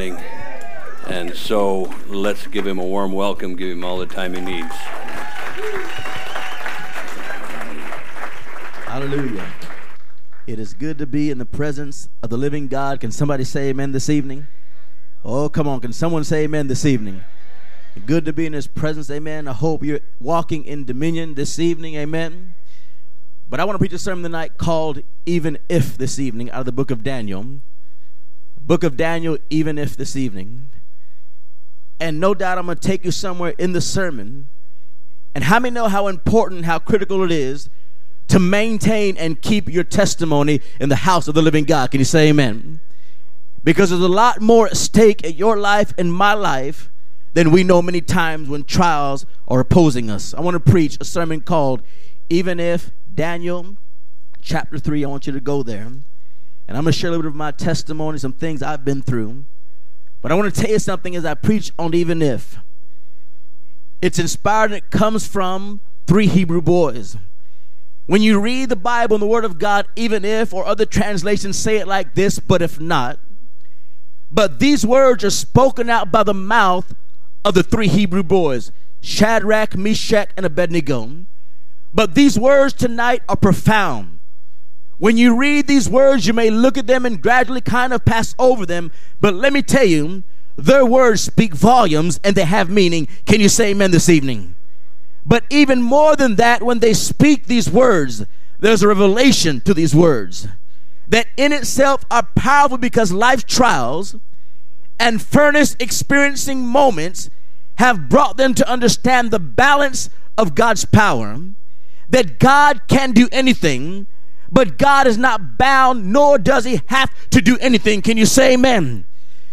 evening. And so let's give him a warm welcome, give him all the time he needs. Hallelujah. It is good to be in the presence of the living God. Can somebody say amen this evening? Oh, come on. Can someone say amen this evening? Good to be in his presence. Amen. I hope you're walking in dominion this evening. Amen. But I want to preach a sermon tonight called Even If this evening out of the book of Daniel. Book of Daniel, Even If this evening. And no doubt I'm going to take you somewhere in the sermon. And how many know how important, how critical it is to maintain and keep your testimony in the house of the living God? Can you say amen? Because there's a lot more at stake in your life and my life than we know many times when trials are opposing us. I want to preach a sermon called Even If Daniel chapter 3. I want you to go there. And I'm going to share a little bit of my testimony, some things I've been through. But I want to tell you something as I preach on Even If. It's inspired and it comes from three Hebrew boys. When you read the Bible and the Word of God, even if, or other translations say it like this, but if not, but these words are spoken out by the mouth of the three Hebrew boys Shadrach, Meshach, and Abednego. But these words tonight are profound. When you read these words, you may look at them and gradually kind of pass over them. But let me tell you, their words speak volumes and they have meaning. Can you say amen this evening? But even more than that, when they speak these words, there's a revelation to these words that in itself are powerful because life trials and furnace experiencing moments have brought them to understand the balance of God's power that God can do anything, but God is not bound, nor does He have to do anything. Can you say amen?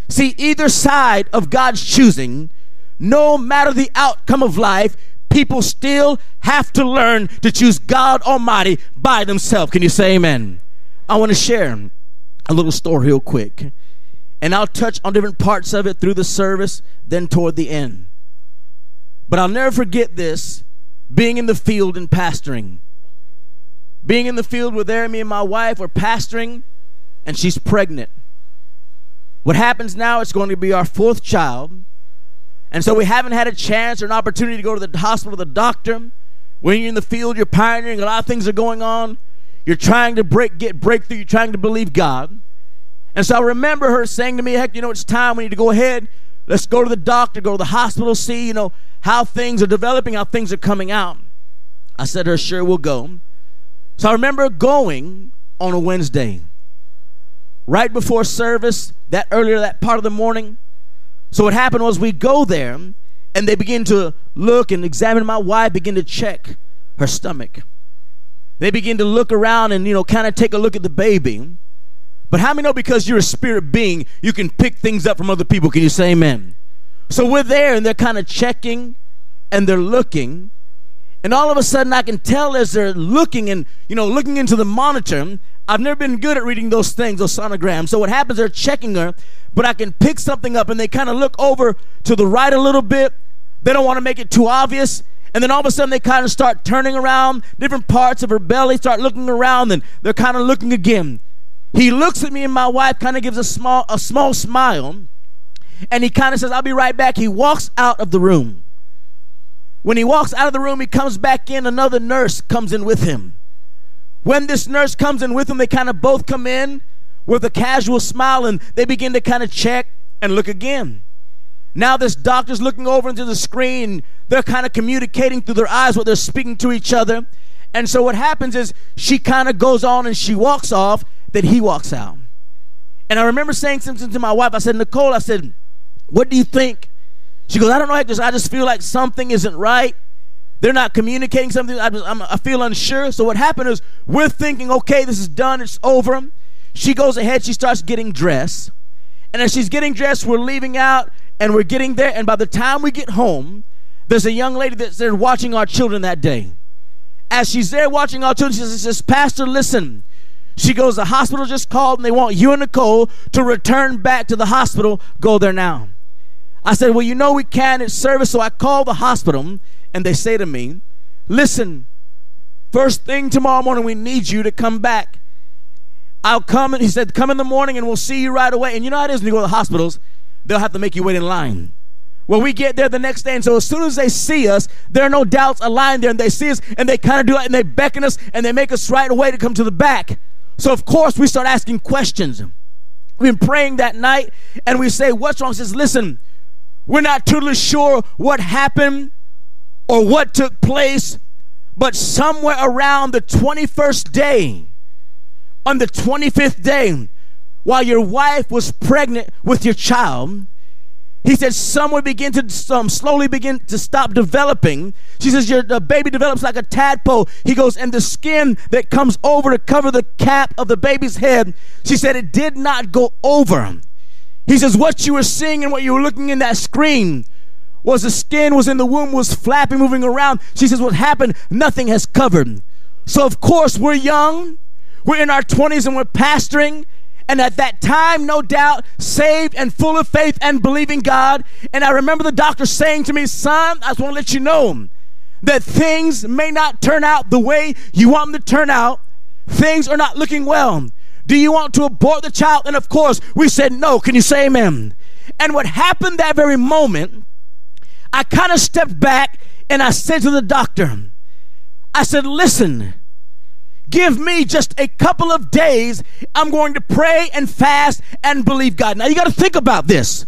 See, either side of God's choosing, no matter the outcome of life, people still have to learn to choose God Almighty by themselves. Can you say amen? I want to share a little story real quick. And I'll touch on different parts of it through the service, then toward the end. But I'll never forget this being in the field and pastoring. Being in the field with there, me and my wife are pastoring, and she's pregnant. What happens now, it's going to be our fourth child. And so we haven't had a chance or an opportunity to go to the hospital, the doctor. When you're in the field, you're pioneering, a lot of things are going on. You're trying to break, get breakthrough, you're trying to believe God. And so I remember her saying to me, Hec, you know, it's time, we need to go ahead. Let's go to the doctor, go to the hospital, see, you know, how things are developing, how things are coming out. I said to her, sure, we'll go. So I remember going on a Wednesday, right before service, that earlier that part of the morning. So what happened was we go there and they begin to look and examine my wife, begin to check her stomach. They begin to look around and, you know, kind of take a look at the baby. But how many know because you're a spirit being, you can pick things up from other people? Can you say amen? So we're there and they're kind of checking and they're looking. And all of a sudden I can tell as they're looking and, you know, looking into the monitor. I've never been good at reading those things, those sonograms. So what happens, they're checking her, but I can pick something up and they kind of look over to the right a little bit. They don't want to make it too obvious. And then all of a sudden they kind of start turning around different parts of her belly, start looking around, and they're kind of looking again. He looks at me and my wife, kind of gives a small, a small smile and he kind of says, I'll be right back. He walks out of the room. When he walks out of the room, he comes back in. Another nurse comes in with him. When this nurse comes in with him, they kind of both come in with a casual smile and they begin to kind of check and look again. Now, this doctor's looking over into the screen. They're kind of communicating through their eyes what they're speaking to each other. And so, what happens is she kind of goes on and she walks off, then he walks out. And I remember saying something to my wife. I said, Nicole, I said, what do you think? She goes, I don't know. I just, I just feel like something isn't right. They're not communicating something. I, just, i feel unsure. So what happened is we're thinking, okay, this is done. It's over. She goes ahead. She starts getting dressed. And as she's getting dressed, we're leaving out and we're getting there. And by the time we get home, there's a young lady that's there watching our children that day. As she's there watching our children, she says, Pastor, listen. She goes, the hospital just called and they want you and Nicole to return back to the hospital. Go there now. I said, Well, you know we can't. It's service. So I called the hospital and they say to me, Listen, first thing tomorrow morning, we need you to come back. I'll come and he said, Come in the morning and we'll see you right away. And you know how it is when you go to the hospitals. they'll have to make you wait in line. Well, we get there the next day, and so as soon as they see us, there are no doubts aligned there, and they see us, and they kind of do it, and they beckon us, and they make us right away to come to the back. So, of course, we start asking questions. We've been praying that night, and we say, What's wrong? He says, Listen, we're not totally sure what happened or what took place, but somewhere around the 21st day, on the 25th day, while your wife was pregnant with your child, he said some would begin to um, slowly begin to stop developing. She says your baby develops like a tadpole. He goes, and the skin that comes over to cover the cap of the baby's head, she said it did not go over. He says what you were seeing and what you were looking in that screen was the skin was in the womb was flapping, moving around. She says what happened, nothing has covered. So of course we're young, we're in our 20s and we're pastoring and at that time, no doubt, saved and full of faith and believing God. And I remember the doctor saying to me, Son, I just want to let you know that things may not turn out the way you want them to turn out. Things are not looking well. Do you want to abort the child? And of course, we said no. Can you say amen? And what happened that very moment, I kind of stepped back and I said to the doctor, I said, Listen, Give me just a couple of days. I'm going to pray and fast and believe God. Now you got to think about this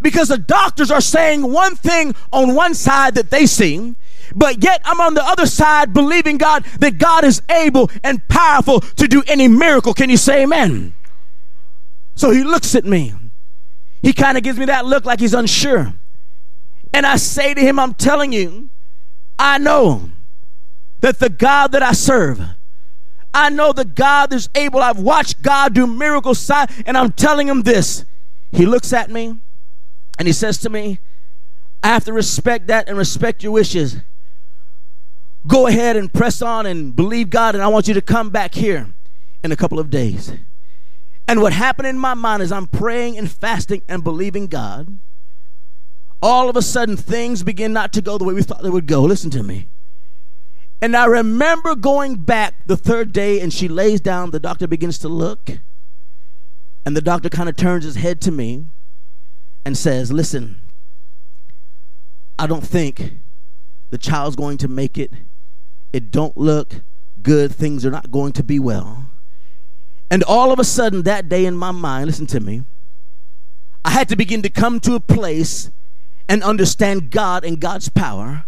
because the doctors are saying one thing on one side that they see, but yet I'm on the other side believing God that God is able and powerful to do any miracle. Can you say amen? So he looks at me. He kind of gives me that look like he's unsure. And I say to him, I'm telling you, I know that the God that I serve, I know the God is able. I've watched God do miracles, and I'm telling him this. He looks at me and he says to me, I have to respect that and respect your wishes. Go ahead and press on and believe God, and I want you to come back here in a couple of days. And what happened in my mind is I'm praying and fasting and believing God. All of a sudden, things begin not to go the way we thought they would go. Listen to me. And I remember going back the third day, and she lays down. The doctor begins to look, and the doctor kind of turns his head to me and says, Listen, I don't think the child's going to make it. It don't look good. Things are not going to be well. And all of a sudden, that day in my mind, listen to me, I had to begin to come to a place and understand God and God's power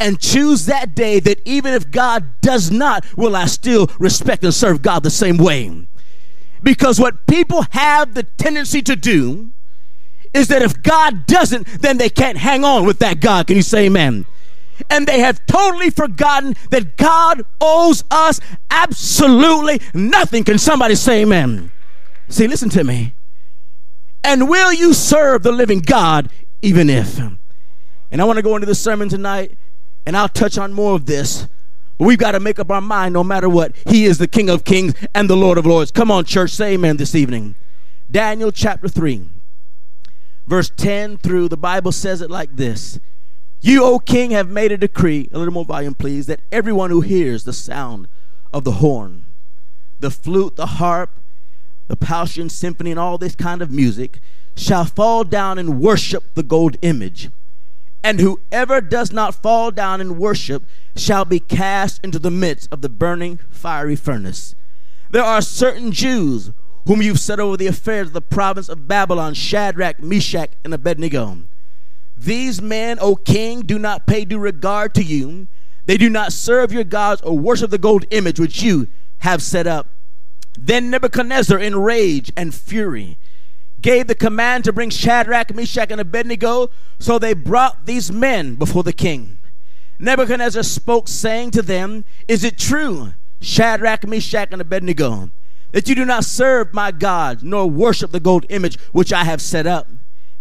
and choose that day that even if God does not, will I still respect and serve God the same way. Because what people have the tendency to do is that if God doesn't, then they can't hang on with that God. Can you say amen? And they have totally forgotten that God owes us absolutely nothing. Can somebody say amen? See, listen to me. And will you serve the living God even if? And I want to go into the sermon tonight and I'll touch on more of this. But we've got to make up our mind no matter what. He is the King of Kings and the Lord of Lords. Come on, church, say amen this evening. Daniel chapter 3, verse 10 through, the Bible says it like this You, O king, have made a decree, a little more volume, please, that everyone who hears the sound of the horn, the flute, the harp, the Pausian symphony, and all this kind of music shall fall down and worship the gold image and whoever does not fall down and worship shall be cast into the midst of the burning fiery furnace. There are certain Jews whom you've set over the affairs of the province of Babylon Shadrach, Meshach, and Abednego. These men, O king, do not pay due regard to you. They do not serve your gods or worship the gold image which you have set up. Then Nebuchadnezzar, in rage and fury, gave the command to bring Shadrach, Meshach, and Abednego. So they brought these men before the king. Nebuchadnezzar spoke, saying to them, Is it true, Shadrach, Meshach, and Abednego, that you do not serve my God, nor worship the gold image which I have set up?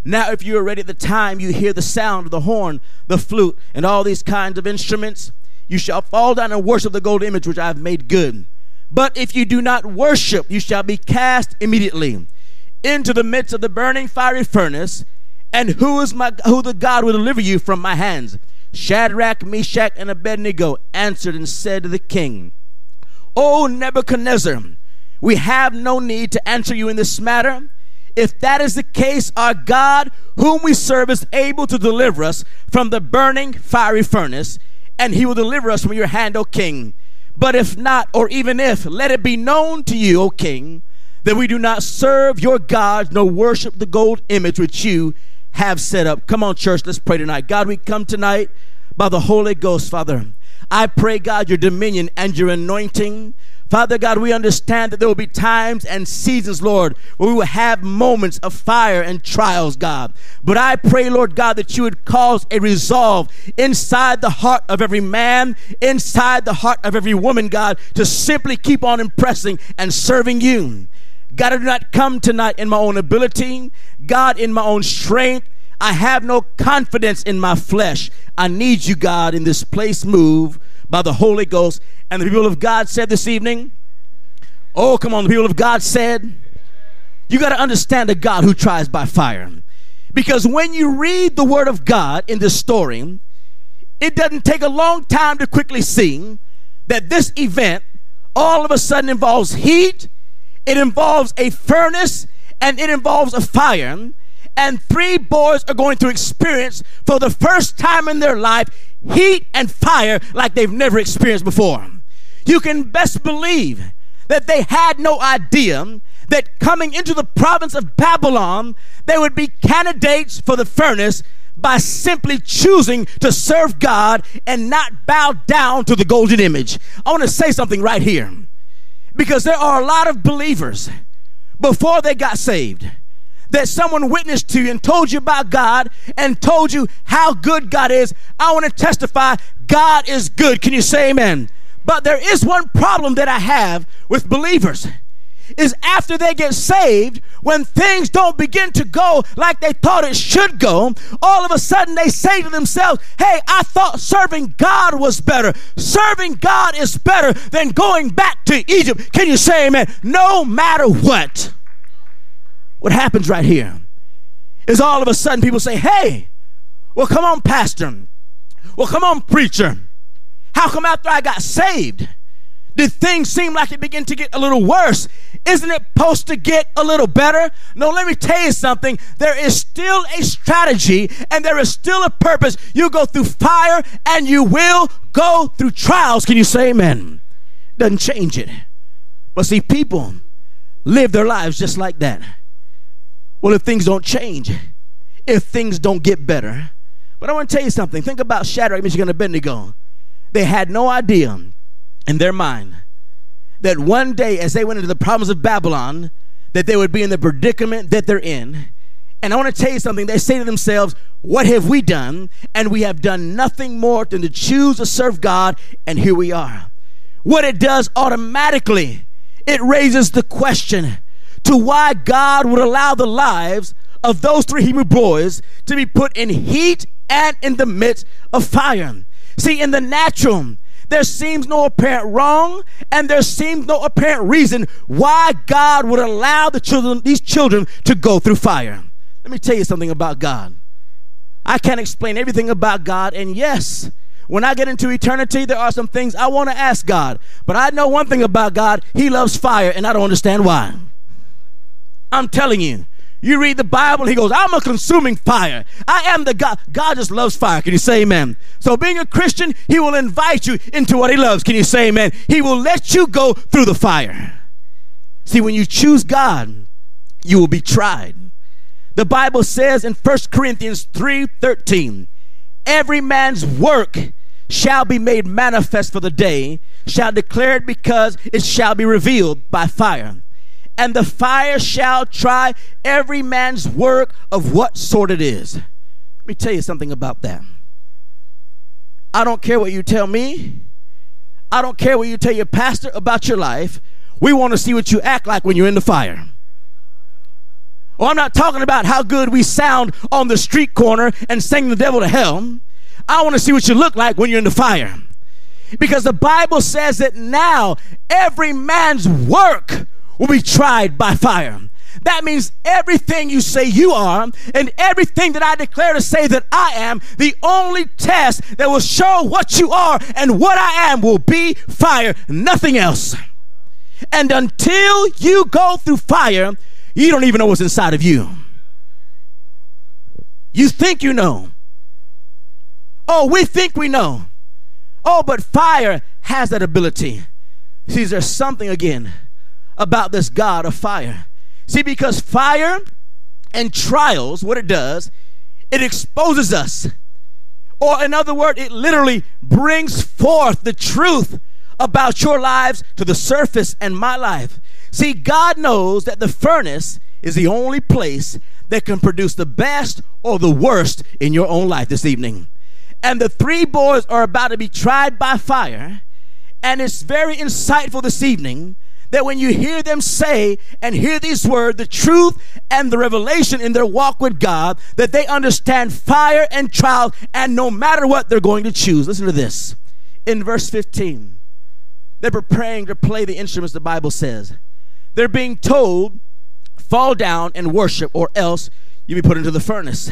Now, if you are ready at the time you hear the sound of the horn, the flute, and all these kinds of instruments, you shall fall down and worship the gold image which I have made good. But if you do not worship, you shall be cast immediately into the midst of the burning fiery furnace. And who is my who the God will deliver you from my hands? Shadrach, Meshach, and Abednego answered and said to the king, O Nebuchadnezzar, we have no need to answer you in this matter. If that is the case, our God, whom we serve, is able to deliver us from the burning fiery furnace, and he will deliver us from your hand, O king. But if not, or even if, let it be known to you, O king, that we do not serve your gods nor worship the gold image which you have set up. Come on, church, let's pray tonight. God, we come tonight by the Holy Ghost, Father. I pray, God, your dominion and your anointing. Father God, we understand that there will be times and seasons, Lord, where we will have moments of fire and trials, God. But I pray, Lord God, that you would cause a resolve inside the heart of every man, inside the heart of every woman, God, to simply keep on impressing and serving you. God, I do not come tonight in my own ability, God, in my own strength. I have no confidence in my flesh. I need you, God, in this place. Move by the Holy Ghost. And the people of God said this evening, Oh, come on, the people of God said, You got to understand a God who tries by fire. Because when you read the Word of God in this story, it doesn't take a long time to quickly see that this event all of a sudden involves heat, it involves a furnace, and it involves a fire. And three boys are going to experience for the first time in their life heat and fire like they've never experienced before. You can best believe that they had no idea that coming into the province of Babylon, they would be candidates for the furnace by simply choosing to serve God and not bow down to the golden image. I want to say something right here because there are a lot of believers before they got saved that someone witnessed to you and told you about God and told you how good God is. I want to testify God is good. Can you say amen? But there is one problem that I have with believers is after they get saved, when things don't begin to go like they thought it should go, all of a sudden they say to themselves, Hey, I thought serving God was better. Serving God is better than going back to Egypt. Can you say amen? No matter what. What happens right here is all of a sudden people say, Hey, well, come on, Pastor. Well, come on, preacher. How come after I got saved, did things seem like it began to get a little worse? Isn't it supposed to get a little better? No, let me tell you something. There is still a strategy and there is still a purpose. You go through fire and you will go through trials. Can you say amen? Doesn't change it. But see, people live their lives just like that. Well, if things don't change, if things don't get better, but I want to tell you something. Think about Shadrach, Meshach, and Abednego. They had no idea in their mind that one day as they went into the problems of Babylon, that they would be in the predicament that they're in. And I want to tell you something. They say to themselves, What have we done? And we have done nothing more than to choose to serve God, and here we are. What it does automatically, it raises the question to why God would allow the lives of those three Hebrew boys to be put in heat and in the midst of fire. See, in the natural, there seems no apparent wrong and there seems no apparent reason why God would allow the children, these children to go through fire. Let me tell you something about God. I can't explain everything about God, and yes, when I get into eternity, there are some things I want to ask God. But I know one thing about God He loves fire, and I don't understand why. I'm telling you, you read the Bible, he goes, I'm a consuming fire. I am the God. God just loves fire. Can you say amen? So, being a Christian, he will invite you into what he loves. Can you say amen? He will let you go through the fire. See, when you choose God, you will be tried. The Bible says in 1 Corinthians 3:13, every man's work shall be made manifest for the day, shall declare it because it shall be revealed by fire and the fire shall try every man's work of what sort it is. Let me tell you something about that. I don't care what you tell me. I don't care what you tell your pastor about your life. We want to see what you act like when you're in the fire. Oh, I'm not talking about how good we sound on the street corner and sing the devil to hell. I want to see what you look like when you're in the fire. Because the Bible says that now every man's work will be tried by fire. That means everything you say you are and everything that I declare to say that I am, the only test that will show what you are and what I am will be fire, nothing else. And until you go through fire, you don't even know what's inside of you. You think you know. Oh, we think we know. Oh, but fire has that ability. See, there's something again about this God of fire. See, because fire and trials, what it does, it exposes us. Or, in other words, it literally brings forth the truth about your lives to the surface and my life. See, God knows that the furnace is the only place that can produce the best or the worst in your own life this evening. And the three boys are about to be tried by fire. And it's very insightful this evening that when you hear them say and hear these words, the truth and the revelation in their walk with God, that they understand fire and trial, and no matter what, they're going to choose. Listen to this. In verse 15, they're preparing to play the instruments, the Bible says. They're being told, fall down and worship, or else you'll be put into the furnace.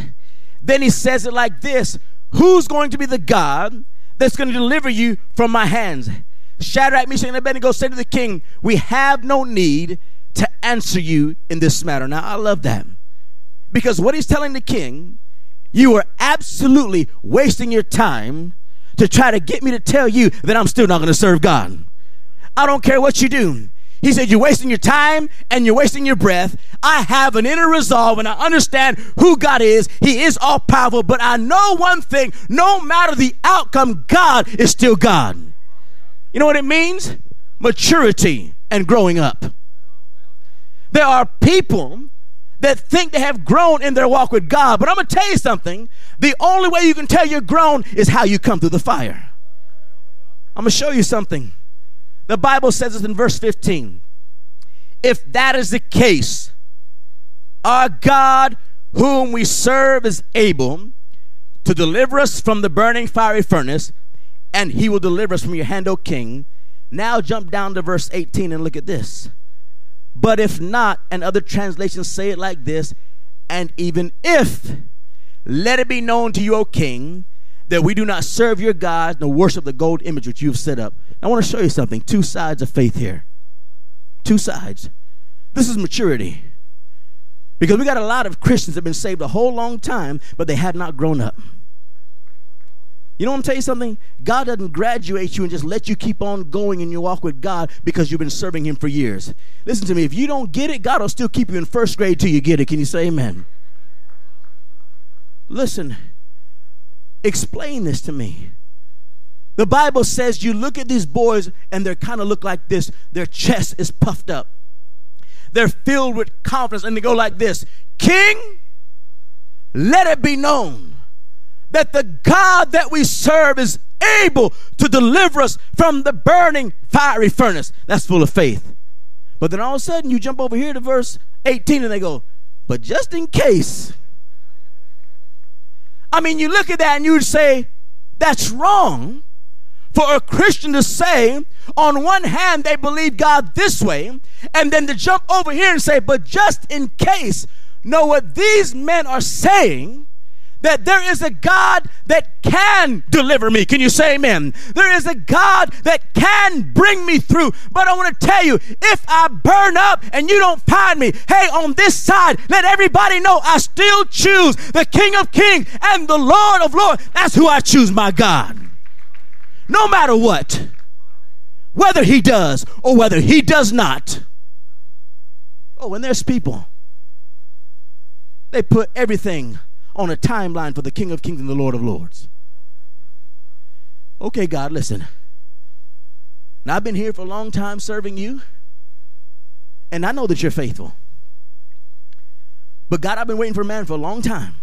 Then he says it like this Who's going to be the God that's going to deliver you from my hands? Shadrach, Meshach, and Abednego said to the king, We have no need to answer you in this matter. Now, I love that. Because what he's telling the king, you are absolutely wasting your time to try to get me to tell you that I'm still not going to serve God. I don't care what you do. He said, You're wasting your time and you're wasting your breath. I have an inner resolve and I understand who God is. He is all powerful, but I know one thing no matter the outcome, God is still God. You know what it means? Maturity and growing up. There are people that think they have grown in their walk with God, but I'm going to tell you something. The only way you can tell you're grown is how you come through the fire. I'm going to show you something. The Bible says this in verse 15. If that is the case, our God, whom we serve, is able to deliver us from the burning fiery furnace, and he will deliver us from your hand, O king. Now jump down to verse 18 and look at this. But if not, and other translations say it like this, and even if, let it be known to you, O king, that we do not serve your gods nor worship the gold image which you have set up. I want to show you something. Two sides of faith here. Two sides. This is maturity. Because we got a lot of Christians that have been saved a whole long time, but they have not grown up. You know what I'm telling you something? God doesn't graduate you and just let you keep on going in your walk with God because you've been serving Him for years. Listen to me. If you don't get it, God will still keep you in first grade till you get it. Can you say amen? Listen, explain this to me. The Bible says you look at these boys and they kind of look like this. Their chest is puffed up. They're filled with confidence and they go like this King, let it be known that the God that we serve is able to deliver us from the burning fiery furnace. That's full of faith. But then all of a sudden you jump over here to verse 18 and they go, But just in case. I mean, you look at that and you'd say, That's wrong for a Christian to say, on one hand, they believe God this way, and then to jump over here and say, but just in case, know what these men are saying that there is a God that can deliver me. Can you say amen? There is a God that can bring me through. But I want to tell you, if I burn up and you don't find me, hey, on this side, let everybody know I still choose the King of Kings and the Lord of Lords. That's who I choose, my God no matter what, whether he does or whether he does not. Oh, and there's people, they put everything on a timeline for the King of Kings and the Lord of Lords. Okay, God, listen. Now, I've been here for a long time serving you, and I know that you're faithful. But, God, I've been waiting for a man for a long time.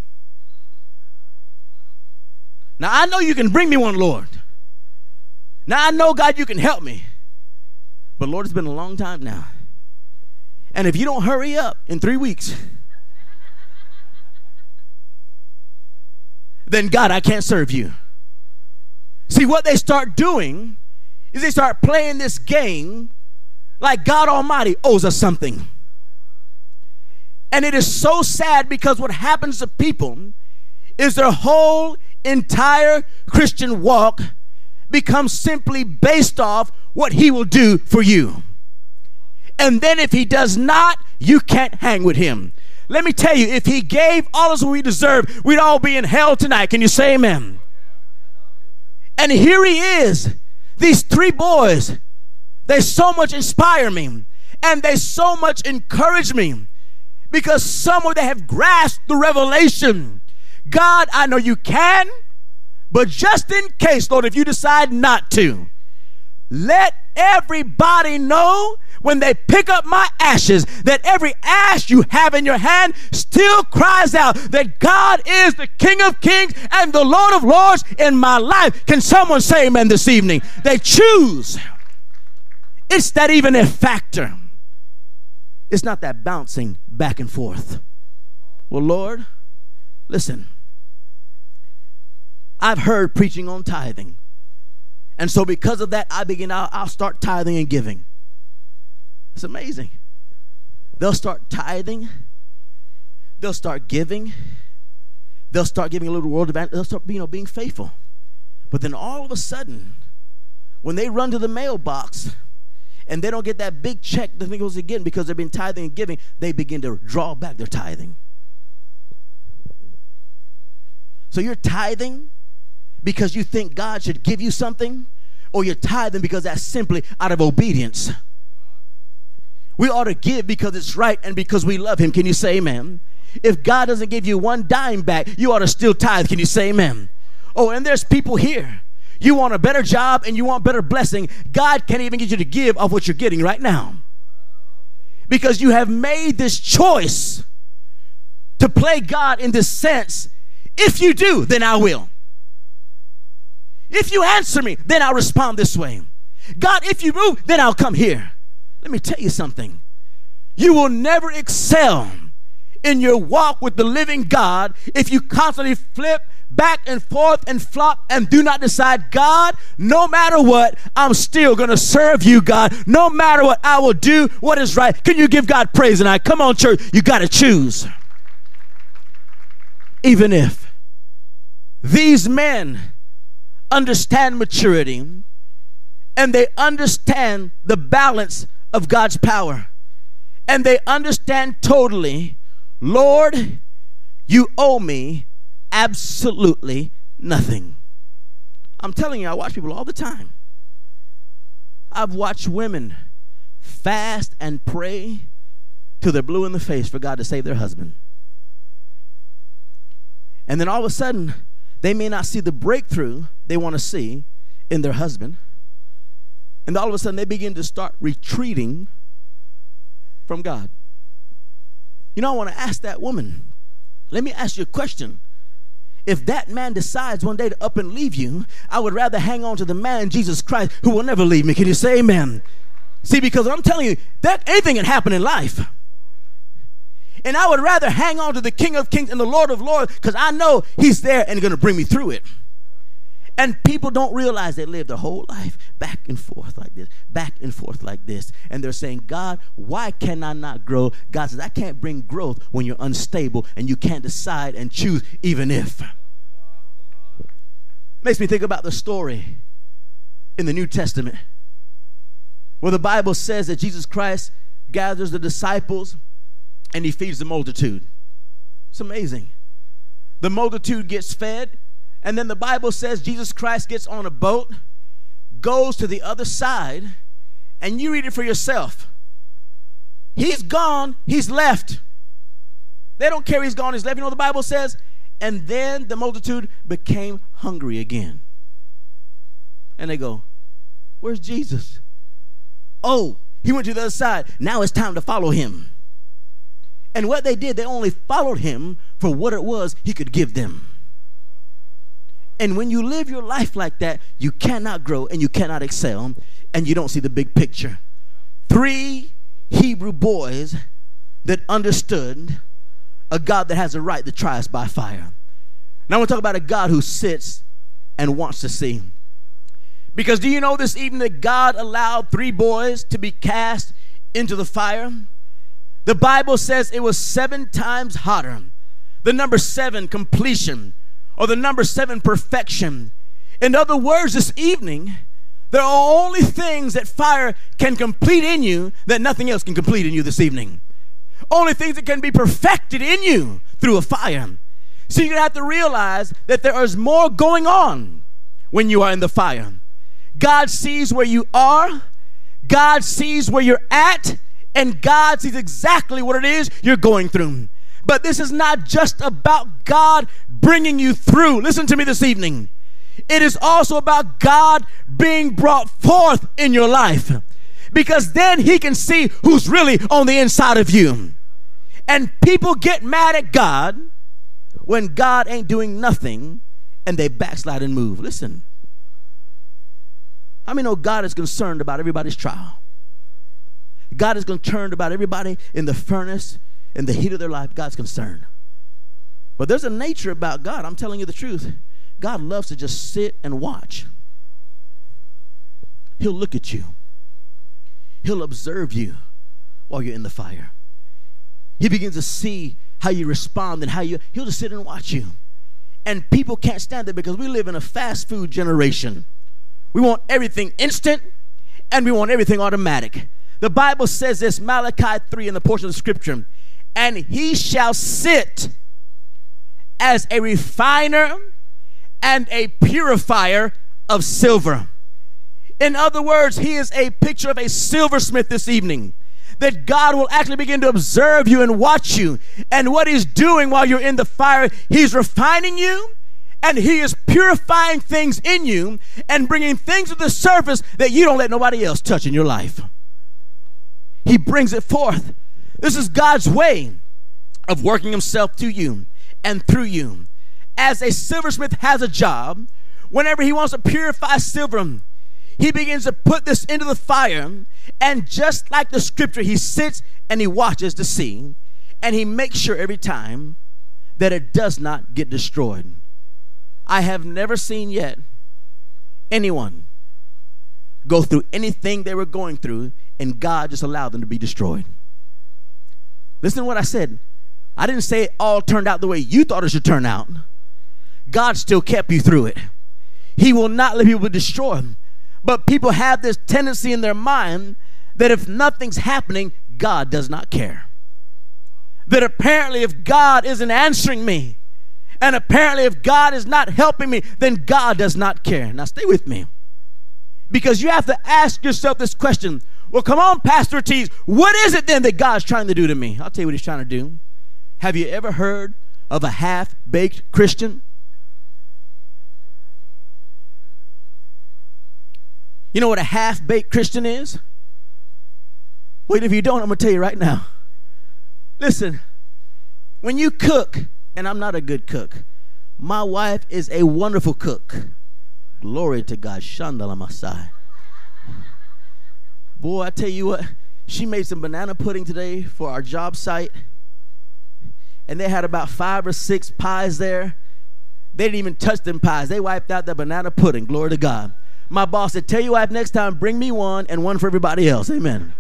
Now, I know you can bring me one, Lord. Now I know, God, you can help me. But Lord, it's been a long time now. And if you don't hurry up in three weeks, then God, I can't serve you. See, what they start doing is they start playing this game like God Almighty owes us something. And it is so sad because what happens to people is their whole entire Christian walk becomes simply based off what he will do for you. And then if he does not, you can't hang with him. Let me tell you, if he gave all us what we deserve, we'd all be in hell tonight. Can you say amen? And here he is. These three boys, they so much inspire me and they so much encourage me because some of them have grasped the revelation. God, I know you can, but just in case, Lord, if you decide not to, let everybody know when they pick up my ashes that every ash you have in your hand still cries out that God is the King of Kings and the Lord of Lords in my life. Can someone say amen this evening? They choose. It's that even a factor. It's not that bouncing back and forth. Well, Lord, listen. I've heard preaching on tithing. And so, because of that, I begin, I'll, I'll start tithing and giving. It's amazing. They'll start tithing, they'll start giving, they'll start giving a little world event, they'll start you know, being faithful. But then all of a sudden, when they run to the mailbox and they don't get that big check that goes again because they've been tithing and giving, they begin to draw back their tithing. So you're tithing because you think God should give you something, or you're tithing because that's simply out of obedience. We ought to give because it's right and because we love Him. Can you say amen? If God doesn't give you one dime back, you ought to still tithe. Can you say amen? Oh, and there's people here. You want a better job and you want better blessing. God can't even get you to give of what you're getting right now. Because you have made this choice to play God in this sense. If you do, then I will. If you answer me, then I'll respond this way. God, if you move, then I'll come here. Let me tell you something. You will never excel in your walk with the living God if you constantly flip back and forth and flop and do not decide, God, no matter what, I'm still going to serve you, God. No matter what, I will do what is right. Can you give God praise tonight? Come on, church. You got to choose. Even if these men understand maturity and they understand the balance of God's power and they understand totally, Lord, you owe me absolutely nothing. I'm telling you, I watch people all the time. I've watched women fast and pray till they're blue in the face for God to save their husband. And then all of a sudden, they may not see the breakthrough they want to see in their husband. And all of a sudden, they begin to start retreating from God. You know, I want to ask that woman, let me ask you a question. If that man decides one day to up and leave you, I would rather hang on to the man, Jesus Christ, who will never leave me. Can you say amen? See, because I'm telling you, that anything can happen in life. And I would rather hang on to the King of Kings and the Lord of Lords because I know He's there and going to bring me through it. And people don't realize they live their whole life back and forth like this, back and forth like this. And they're saying, God, why can I not grow? God says, I can't bring growth when you're unstable and you can't decide and choose, even if. Makes me think about the story in the New Testament where the Bible says that Jesus Christ gathers the disciples and he feeds the multitude. It's amazing. The multitude gets fed, and then the Bible says Jesus Christ gets on a boat, goes to the other side, and you read it for yourself. He's gone, he's left. They don't care he's gone, he's left. You know the Bible says? And then the multitude became hungry again. And they go, Where's Jesus? Oh, he went to the other side. Now it's time to follow him. And what they did, they only followed him for what it was he could give them. And when you live your life like that, you cannot grow and you cannot excel and you don't see the big picture. Three Hebrew boys that understood a God that has a right to try us by fire. Now I want to talk about a God who sits and wants to see. Because do you know this evening that God allowed three boys to be cast into the fire? The Bible says it was seven times hotter. The number seven, completion, or the number seven, perfection. In other words, this evening, There are only things that fire can complete in you that nothing else can complete in you this evening. Only things that can be perfected in you through a fire. So you're going to have to realize that there is more going on when you are in the fire. God sees where you are, God sees where you're at, and God sees exactly what it is you're going through. But this is not just about God bringing you through. Listen to me this evening. It is also about God being brought forth in your life because then He can see who's really on the inside of you. And people get mad at God when God ain't doing nothing and they backslide and move. Listen. How many know God is concerned about everybody's trial? God is concerned about everybody in the furnace, in the heat of their life. God's concerned. But there's a nature about God. I'm telling you the truth. God loves to just sit and watch. He'll look at you, He'll observe you while you're in the fire. He begins to see how you respond and how you, He'll just sit and watch you. And people can't stand it because we live in a fast food generation. We want everything instant and we want everything automatic. The Bible says this, Malachi 3 in the portion of the scripture, and he shall sit as a refiner and a purifier of silver. In other words, he is a picture of a silversmith this evening. That God will actually begin to observe you and watch you. And what he's doing while you're in the fire, he's refining you and he is purifying things in you and bringing things to the surface that you don't let nobody else touch in your life. He brings it forth. This is God's way of working himself to you and through you. As a silversmith has a job, whenever he wants to purify silver, he begins to put this into the fire. And just like the scripture, he sits and he watches to see, and he makes sure every time that it does not get destroyed. I have never seen yet anyone go through anything they were going through and God just allowed them to be destroyed. Listen to what I said. I didn't say it all turned out the way you thought it should turn out. God still kept you through it. He will not let people destroy them. But people have this tendency in their mind that if nothing's happening, God does not care. That apparently, if God isn't answering me, and apparently, if God is not helping me, then God does not care. Now, stay with me. Because you have to ask yourself this question Well, come on, Pastor Tees, what is it then that God's trying to do to me? I'll tell you what He's trying to do. Have you ever heard of a half baked Christian? You know what a half baked Christian is? Wait, if you don't, I'm going to tell you right now. Listen, when you cook, and I'm not a good cook. My wife is a wonderful cook. Glory to God. Shandala Masai. Boy, I tell you what, she made some banana pudding today for our job site. And they had about five or six pies there. They didn't even touch them pies. They wiped out the banana pudding. Glory to God. My boss said, Tell you what, next time, bring me one and one for everybody else. Amen.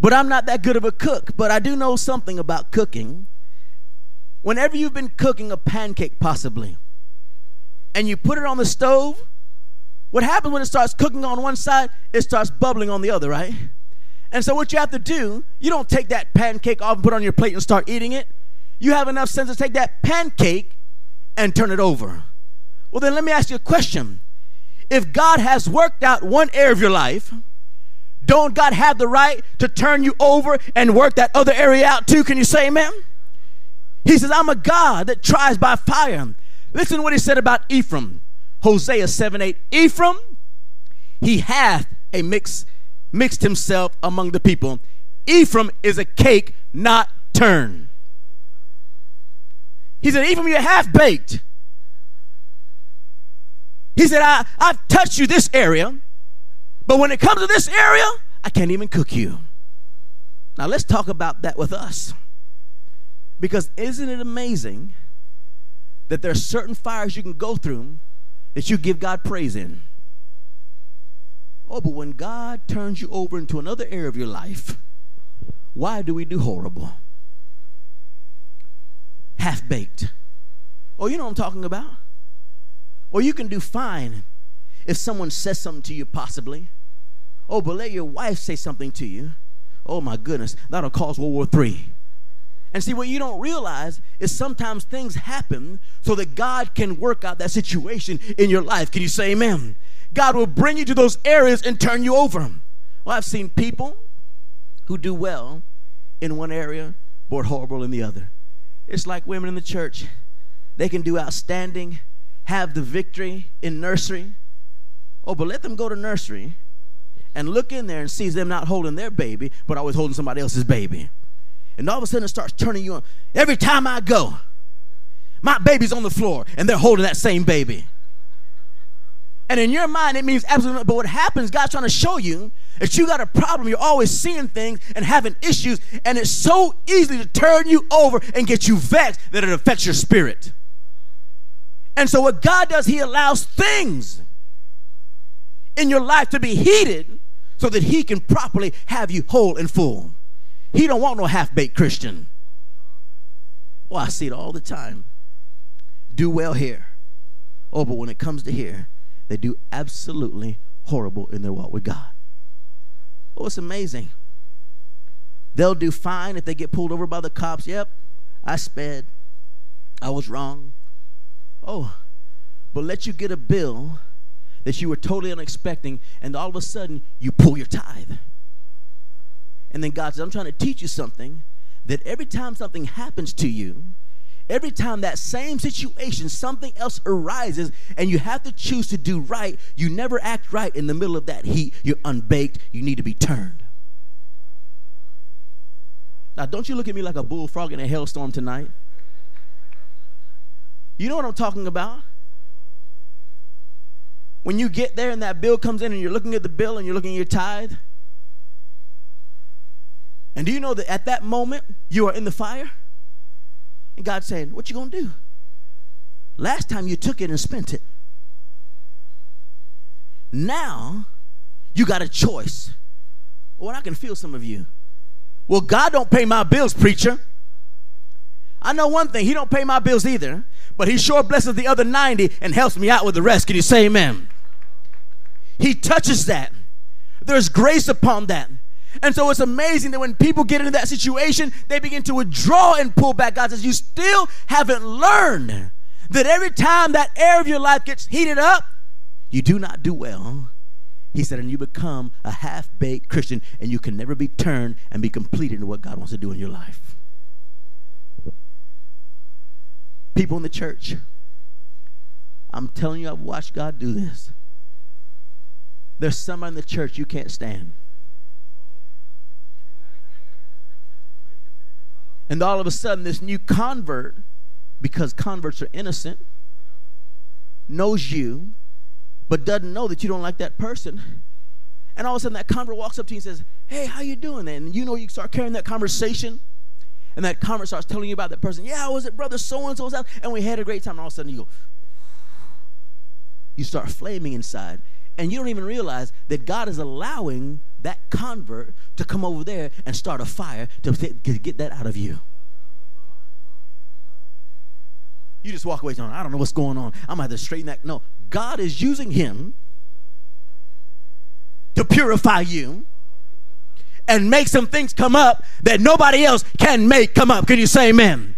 But I'm not that good of a cook, but I do know something about cooking whenever you've been cooking a pancake, possibly, and you put it on the stove, what happens when it starts cooking on one side? It starts bubbling on the other, right? And so, what you have to do, you don't take that pancake off and put it on your plate and start eating it. You have enough sense to take that pancake and turn it over. Well, then let me ask you a question. If God has worked out one area of your life, don't God have the right to turn you over and work that other area out too? Can you say amen? He says, I'm a God that tries by fire. Listen to what he said about Ephraim. Hosea 7 8. Ephraim, he hath a mix, mixed himself among the people. Ephraim is a cake not turned. He said, Ephraim, you're half baked. He said, I, I've touched you this area, but when it comes to this area, I can't even cook you. Now let's talk about that with us. Because isn't it amazing that there are certain fires you can go through that you give God praise in? Oh, but when God turns you over into another area of your life, why do we do horrible? Half baked. Oh, you know what I'm talking about? Or you can do fine. if someone says something to you, possibly. Oh, but let your wife say something to you. Oh, my goodness, that'll cause World War III. And see, what you don't realize is sometimes things happen so that God can work out that situation in your life. Can you say amen? God will bring you to those areas and turn you over. Well, I've seen people who do well in one area, but horrible in the other. It's like women in the church. They can do outstanding, have the victory in nursery. Oh, but let them go to nursery and look in there and sees them not holding their baby, but always holding somebody else's baby. And all of a sudden it starts turning you on. Every time I go, my baby's on the floor and they're holding that same baby. And in your mind, it means absolutely. But what happens, God's trying to show you that you got a problem. You're always seeing things and having issues, and it's so easy to turn you over and get you vexed that it affects your spirit. And so, what God does, He allows things in your life to be heated so that He can properly have you whole and full. He don't want no half-baked Christian. Well, I see it all the time. Do well here. Oh, but when it comes to here, they do absolutely horrible in their walk with God. Oh, it's amazing. They'll do fine if they get pulled over by the cops. Yep, I sped. I was wrong. Oh, but let you get a bill that you were totally unexpecting, and all of a sudden you pull your tithe. And then God says, I'm trying to teach you something that every time something happens to you, every time that same situation, something else arises, and you have to choose to do right, you never act right in the middle of that heat. You're unbaked. You need to be turned. Now, don't you look at me like a bullfrog in a hailstorm tonight. You know what I'm talking about? When you get there and that bill comes in and you're looking at the bill and you're looking at your tithe, and do you know that at that moment you are in the fire? And God's saying, What you gonna do? Last time you took it and spent it. Now you got a choice. Well, I can feel some of you. Well, God don't pay my bills, preacher. I know one thing, He don't pay my bills either, but He sure blesses the other 90 and helps me out with the rest. Can you say amen? He touches that. There's grace upon that. And so it's amazing that when people get into that situation, they begin to withdraw and pull back. God says, You still haven't learned that every time that air of your life gets heated up, you do not do well. He said, and you become a half baked Christian, and you can never be turned and be completed in what God wants to do in your life. People in the church, I'm telling you, I've watched God do this. There's some in the church you can't stand. And all of a sudden, this new convert, because converts are innocent, knows you, but doesn't know that you don't like that person. And all of a sudden, that convert walks up to you and says, Hey, how you doing? And you know, you start carrying that conversation. And that convert starts telling you about that person. Yeah, was it brother so and so's house? And we had a great time. And all of a sudden, you go, you start flaming inside. And you don't even realize that God is allowing that convert to come over there and start a fire to, to get that out of you. You just walk away saying, I don't know what's going on. I'm going to straighten that. No, God is using him to purify you and make some things come up that nobody else can make come up. Can you say amen?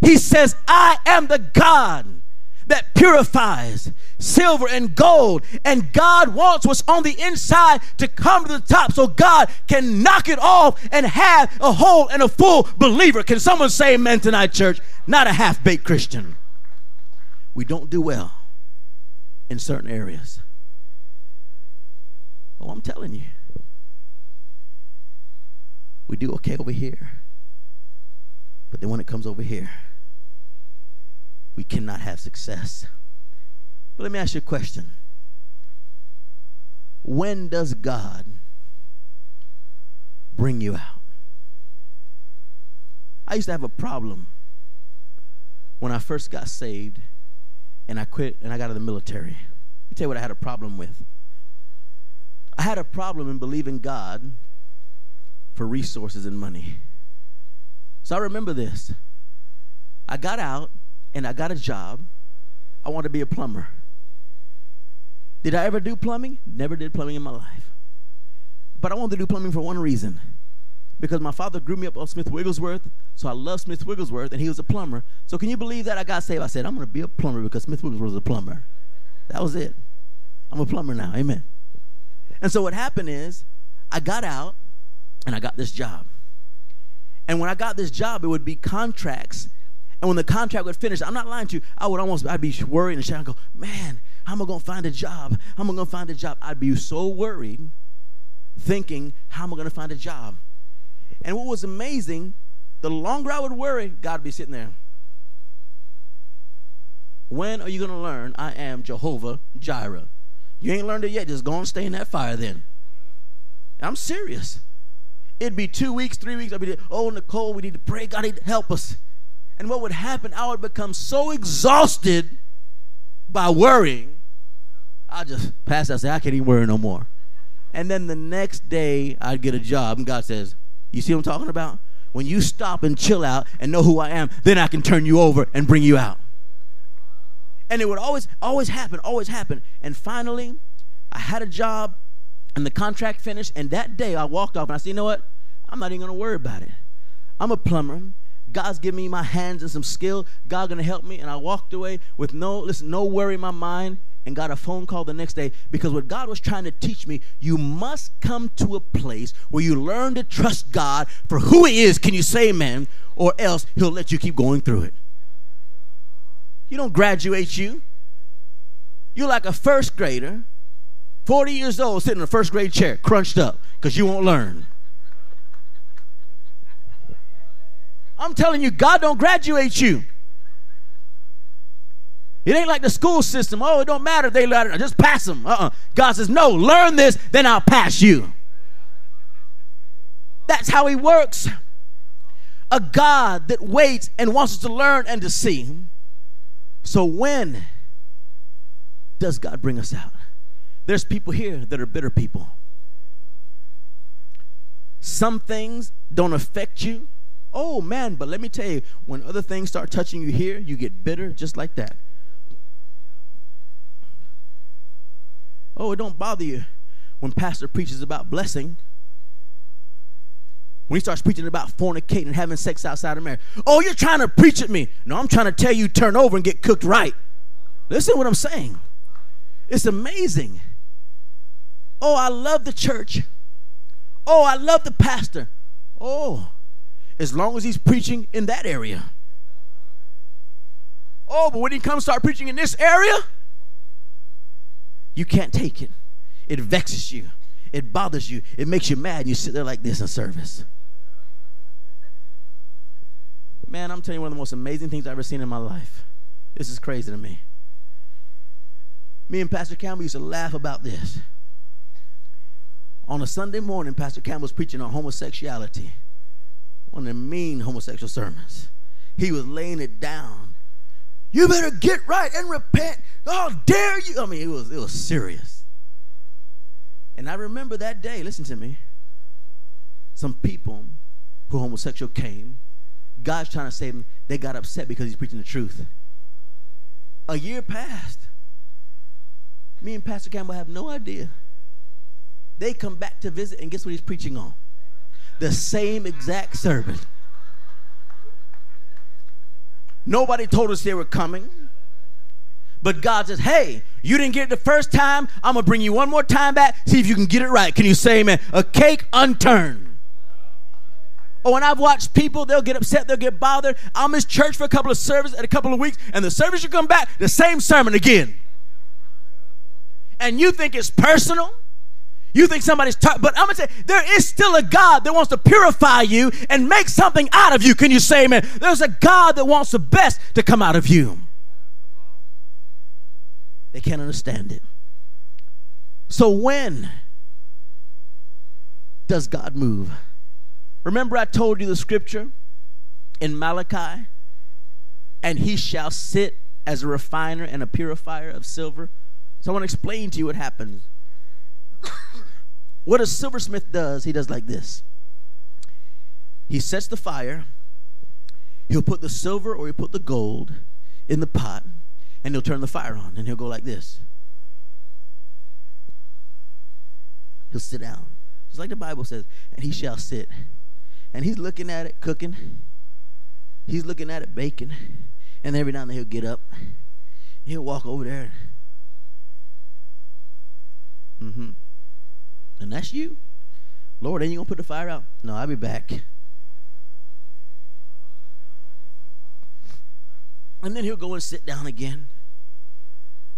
He says, I am the God that purifies silver and gold. And God wants what's on the inside to come to the top so God can knock it off and have a whole and a full believer. Can someone say amen tonight, church? Not a half baked Christian. We don't do well in certain areas. Oh, I'm telling you. We do okay over here. But then when it comes over here, we cannot have success. But let me ask you a question. When does God bring you out? I used to have a problem when I first got saved and I quit and I got out of the military. Let tell you what I had a problem with. I had a problem in believing God for resources and money. So I remember this. I got out and I got a job. I wanted to be a plumber. Did I ever do plumbing? Never did plumbing in my life. But I wanted to do plumbing for one reason. Because my father grew me up on Smith Wigglesworth, so I love Smith Wigglesworth, and he was a plumber. So can you believe that I got saved? I said, I'm going to be a plumber because Smith Wigglesworth was a plumber. That was it. I'm a plumber now. Amen. And so what happened is, I got out and I got this job. And when I got this job, it would be contracts. And when the contract would finish, I'm not lying to you, I would almost, I'd be worried and shouting, go, man, how am I going to find a job? How am I going to find a job? I'd be so worried, thinking, how am I going to find a job? And what was amazing, the longer I would worry, God would be sitting there. When are you going to learn I am Jehovah Jireh? You ain't learned it yet. Just go and stay in that fire then. I'm serious. It'd be two weeks, three weeks. I'd be, oh, Nicole, we need to pray. God need to help us. And what would happen, I would become so exhausted by worrying, I just pass out say, I can't even worry no more. And then the next day, I'd get a job, and God says, You see what I'm talking about? When you stop and chill out and know who I am, then I can turn you over and bring you out. And it would always, always happen, always happen. And finally, I had a job, and the contract finished. And that day, I walked off, and I said, You know what? I'm not even going to worry about it. I'm a plumber. God's given me my hands and some skill. God gonna help me. And I walked away with no listen, no worry in my mind and got a phone call the next day because what God was trying to teach me, you must come to a place where you learn to trust God for who He is. Can you say amen? Or else He'll let you keep going through it. You don't graduate you. You're like a first grader, 40 years old, sitting in a first grade chair, crunched up, because you won't learn. I'm telling you, God don't graduate you. It ain't like the school system. Oh, it don't matter. They let it. Just pass them. Uh-uh. God says, no, learn this, then I'll pass you. That's how he works. A God that waits and wants us to learn and to see. So when does God bring us out? There's people here that are bitter people. Some things don't affect you Oh man, but let me tell you, when other things start touching you here, you get bitter just like that. Oh, it don't bother you when pastor preaches about blessing. When he starts preaching about fornicating and having sex outside of marriage. Oh, you're trying to preach at me. No, I'm trying to tell you turn over and get cooked right. Listen what I'm saying. It's amazing. Oh, I love the church. Oh, I love the pastor. Oh, as long as he's preaching in that area. Oh, but when he comes start preaching in this area, you can't take it. It vexes you. It bothers you. It makes you mad. You sit there like this in service. Man, I'm telling you one of the most amazing things I've ever seen in my life. This is crazy to me. Me and Pastor Campbell used to laugh about this. On a Sunday morning, Pastor Campbell was preaching on homosexuality one of the mean homosexual sermons. He was laying it down. You better get right and repent. Oh, dare you. I mean, it was it was serious. And I remember that day, listen to me. Some people who homosexual came, God's trying to save them, they got upset because he's preaching the truth. A year passed. Me and Pastor Campbell have no idea. They come back to visit, and guess what he's preaching on? The same exact sermon. Nobody told us they were coming. But God says, hey, you didn't get it the first time. I'm going to bring you one more time back. See if you can get it right. Can you say amen? A cake unturned. Oh, and I've watched people, they'll get upset, they'll get bothered. I'll miss church for a couple of services and a couple of weeks, and the service you come back, the same sermon again. And you think it's personal? You think somebody's talking, but I'm gonna say there is still a God that wants to purify you and make something out of you. Can you say amen? There's a God that wants the best to come out of you. They can't understand it. So when does God move? Remember, I told you the scripture in Malachi, and he shall sit as a refiner and a purifier of silver. So I want to explain to you what happens. What a silversmith does, he does like this. He sets the fire, he'll put the silver or he'll put the gold in the pot, and he'll turn the fire on, and he'll go like this. he'll sit down. Just like the Bible says, and he shall sit. And he's looking at it, cooking. He's looking at it, baking. And every now and then he'll get up. He'll walk over there. Mm-hmm. And that's you. Lord, ain't you gonna put the fire out? No, I'll be back. And then he'll go and sit down again.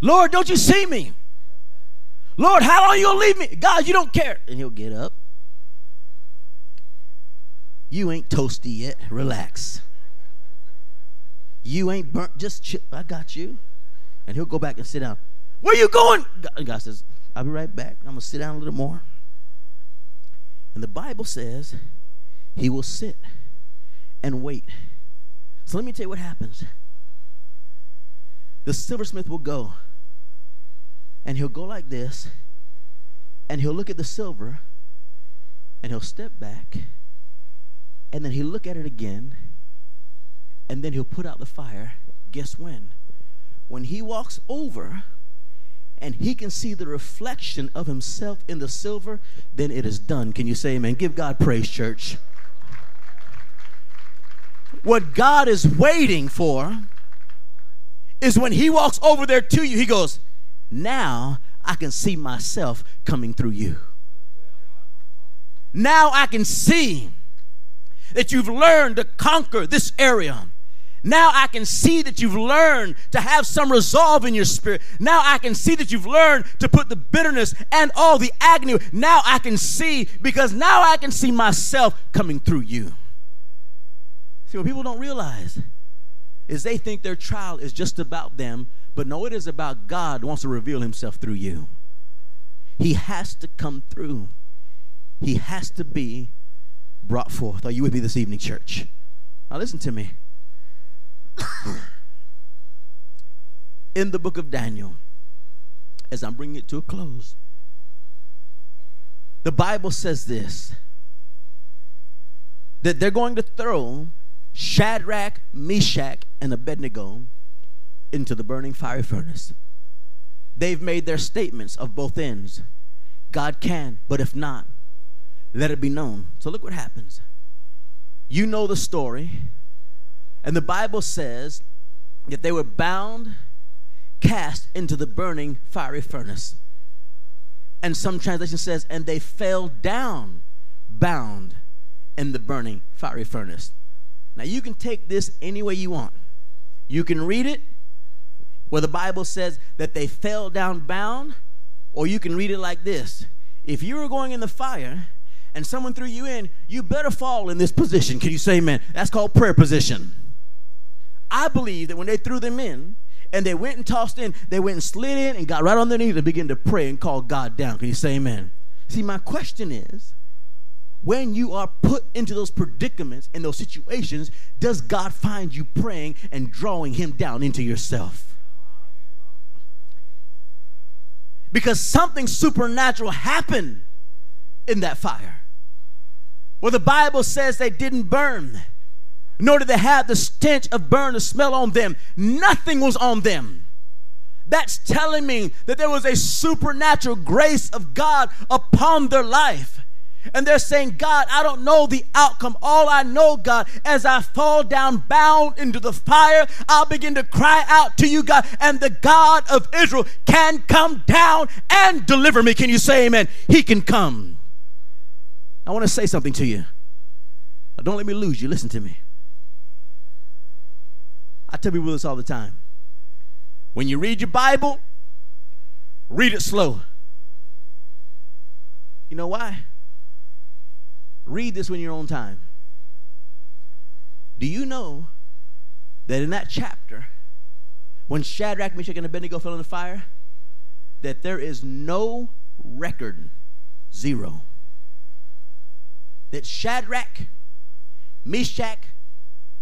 Lord, don't you see me? Lord, how long you gonna leave me? God, you don't care. And he'll get up. You ain't toasty yet. Relax. You ain't burnt. Just chill. I got you. And he'll go back and sit down. Where you going? God says, I'll be right back. I'm gonna sit down a little more. And the Bible says he will sit and wait. So let me tell you what happens. The silversmith will go and he'll go like this and he'll look at the silver and he'll step back and then he'll look at it again and then he'll put out the fire. Guess when? When he walks over and he can see the reflection of himself in the silver, then it is done. Can you say amen? Give God praise, church. What God is waiting for is when he walks over there to you, he goes, Now I can see myself coming through you. Now I can see that you've learned to conquer this area. Now I can see that you've learned to have some resolve in your spirit. Now I can see that you've learned to put the bitterness and all the agony. Now I can see because now I can see myself coming through you. See, what people don't realize is they think their trial is just about them, but no, it is about God wants to reveal himself through you. He has to come through. He has to be brought forth. Are you with me this evening, church? Now listen to me. In the book of Daniel, as I'm bringing it to a close, the Bible says this that they're going to throw Shadrach, Meshach, and Abednego into the burning fiery furnace. They've made their statements of both ends. God can, but if not, let it be known. So look what happens. You know the story. And the Bible says that they were bound, cast into the burning fiery furnace. And some translation says, and they fell down, bound in the burning fiery furnace. Now, you can take this any way you want. You can read it where the Bible says that they fell down bound, or you can read it like this If you were going in the fire and someone threw you in, you better fall in this position. Can you say amen? That's called prayer position. I believe that when they threw them in, and they went and tossed in, they went and slid in and got right on their knees and began to pray and call God down. Can you say amen? See, my question is when you are put into those predicaments, and those situations, does God find you praying and drawing Him down into yourself? Because something supernatural happened in that fire. Well, the Bible says they didn't burn, nor did they have the stench of burn, the smell on them. Nothing was on them. That's telling me that there was a supernatural grace of God upon their life and they're saying, God, I don't know the outcome. All I know, God, as I fall down bound into the fire, I'll begin to cry out to you, God, and the God of Israel can come down and deliver me. Can you say amen? He can come. I want to say something to you. Don't let me lose you. Listen to me. I tell people this all the time. When you read your Bible, read it slow. You know why? Read this when you're on time. Do you know that in that chapter, when Shadrach, Meshach, and Abednego fell in the fire, that there is no record, zero, that Shadrach, Meshach,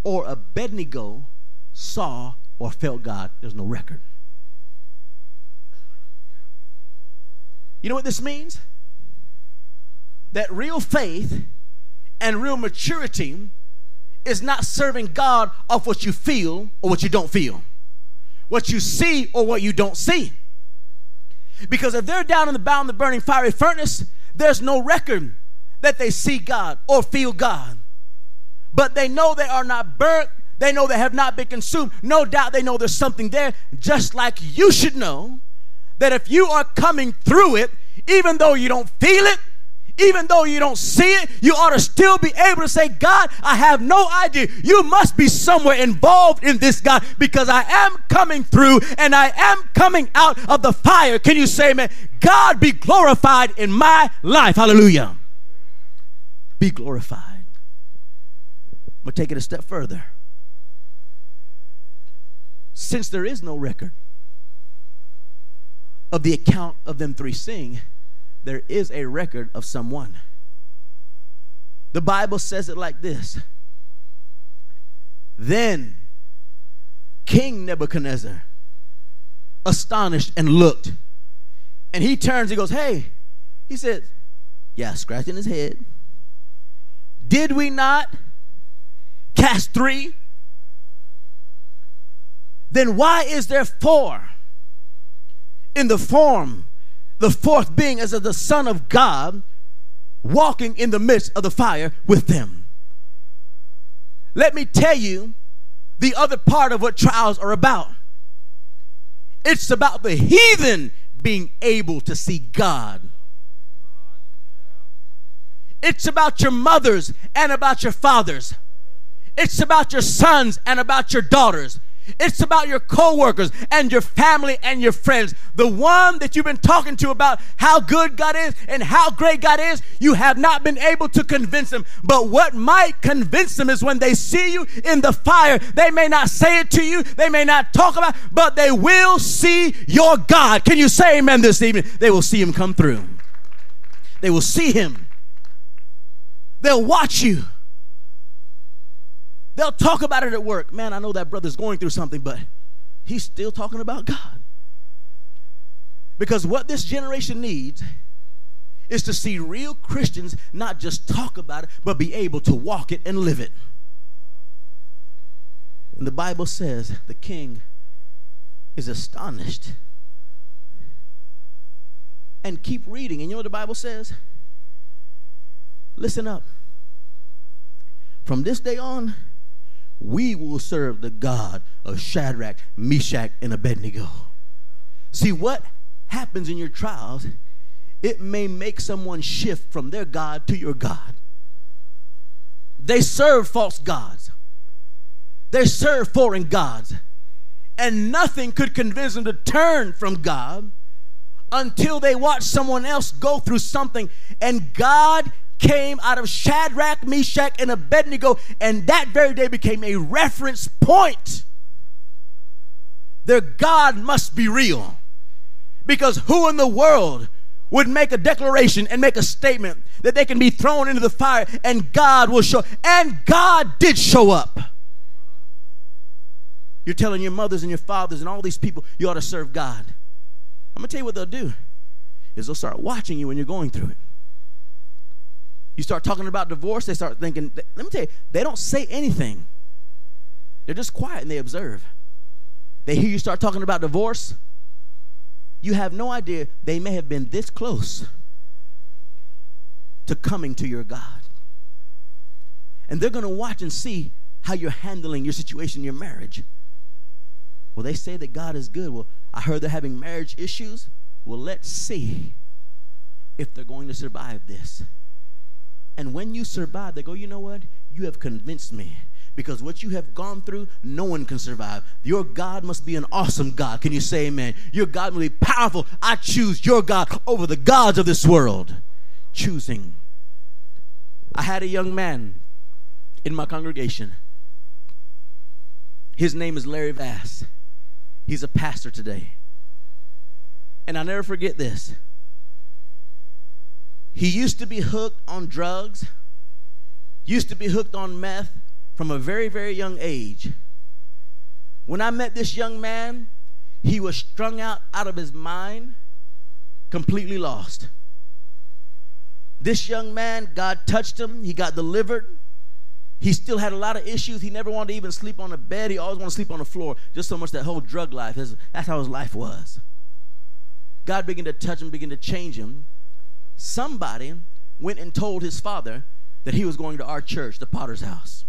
or Abednego saw or felt God. There's no record. You know what this means? That real faith and real maturity is not serving God off what you feel or what you don't feel, what you see or what you don't see. Because if they're down in the bound, the burning fiery furnace, there's no record that they see God or feel God. But they know they are not burnt. They know they have not been consumed. No doubt they know there's something there, just like you should know that if you are coming through it, even though you don't feel it, even though you don't see it, you ought to still be able to say, God, I have no idea. You must be somewhere involved in this, God, because I am coming through and I am coming out of the fire. Can you say, man, God be glorified in my life? Hallelujah. Be glorified. I'm going to take it a step further. Since there is no record of the account of them three seeing, there is a record of someone. The Bible says it like this Then King Nebuchadnezzar, astonished and looked, and he turns, he goes, Hey, he says, Yeah, scratching his head. Did we not cast three? Then why is there four in the form the fourth being as of the Son of God walking in the midst of the fire with them. Let me tell you the other part of what trials are about. It's about the heathen being able to see God. It's about your mothers and about your fathers. It's about your sons and about your daughters. It's about your coworkers and your family and your friends. The one that you've been talking to about how good God is and how great God is, you have not been able to convince them. But what might convince them is when they see you in the fire. They may not say it to you, they may not talk about, it, but they will see your God. Can you say amen this evening? They will see him come through. They will see him. They'll watch you. They'll talk about it at work. Man, I know that brother's going through something, but he's still talking about God. Because what this generation needs is to see real Christians not just talk about it, but be able to walk it and live it. And the Bible says the king is astonished. And keep reading. And you know what the Bible says? Listen up. From this day on, we will serve the God of Shadrach, Meshach, and Abednego. See, what happens in your trials, it may make someone shift from their God to your God. They serve false gods, they serve foreign gods, and nothing could convince them to turn from God until they watch someone else go through something and God came out of Shadrach, Meshach, and Abednego, and that very day became a reference point. Their God must be real. Because who in the world would make a declaration and make a statement that they can be thrown into the fire and God will show? And God did show up. You're telling your mothers and your fathers and all these people you ought to serve God. I'm going to tell you what they'll do is they'll start watching you when you're going through it. You start talking about divorce, they start thinking, let me tell you, they don't say anything. They're just quiet and they observe. They hear you start talking about divorce. You have no idea they may have been this close to coming to your God. And they're going to watch and see how you're handling your situation your marriage. Well, they say that God is good. Well, I heard they're having marriage issues. Well, let's see if they're going to survive this. And when you survive, they go, you know what? You have convinced me. Because what you have gone through, no one can survive. Your God must be an awesome God. Can you say amen? Your God must be powerful. I choose your God over the gods of this world. Choosing. I had a young man in my congregation. His name is Larry Vass. He's a pastor today. And I'll never forget this. He used to be hooked on drugs, used to be hooked on meth from a very, very young age. When I met this young man, he was strung out out of his mind, completely lost. This young man, God touched him, he got delivered. He still had a lot of issues. He never wanted to even sleep on a bed. He always wanted to sleep on the floor. Just so much that whole drug life. His, that's how his life was. God began to touch him, began to change him. Somebody went and told his father that he was going to our church, the Potter's house.